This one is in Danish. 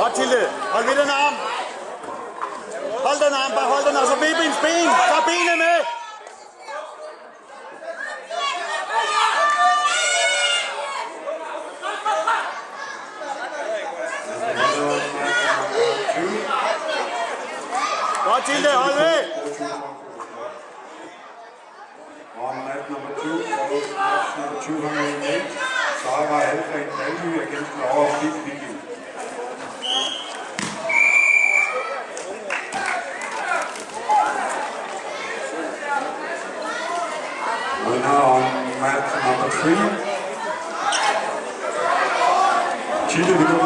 Godt til. Hold ved den arm. Hold den arm, bare hold den, og så Vebens ben. Så benet Mathilde, hold ved. On nummer number two, follows match number 208. Sara Alfred Dalby over Laura Flick Viking. Winner on match number three. Chile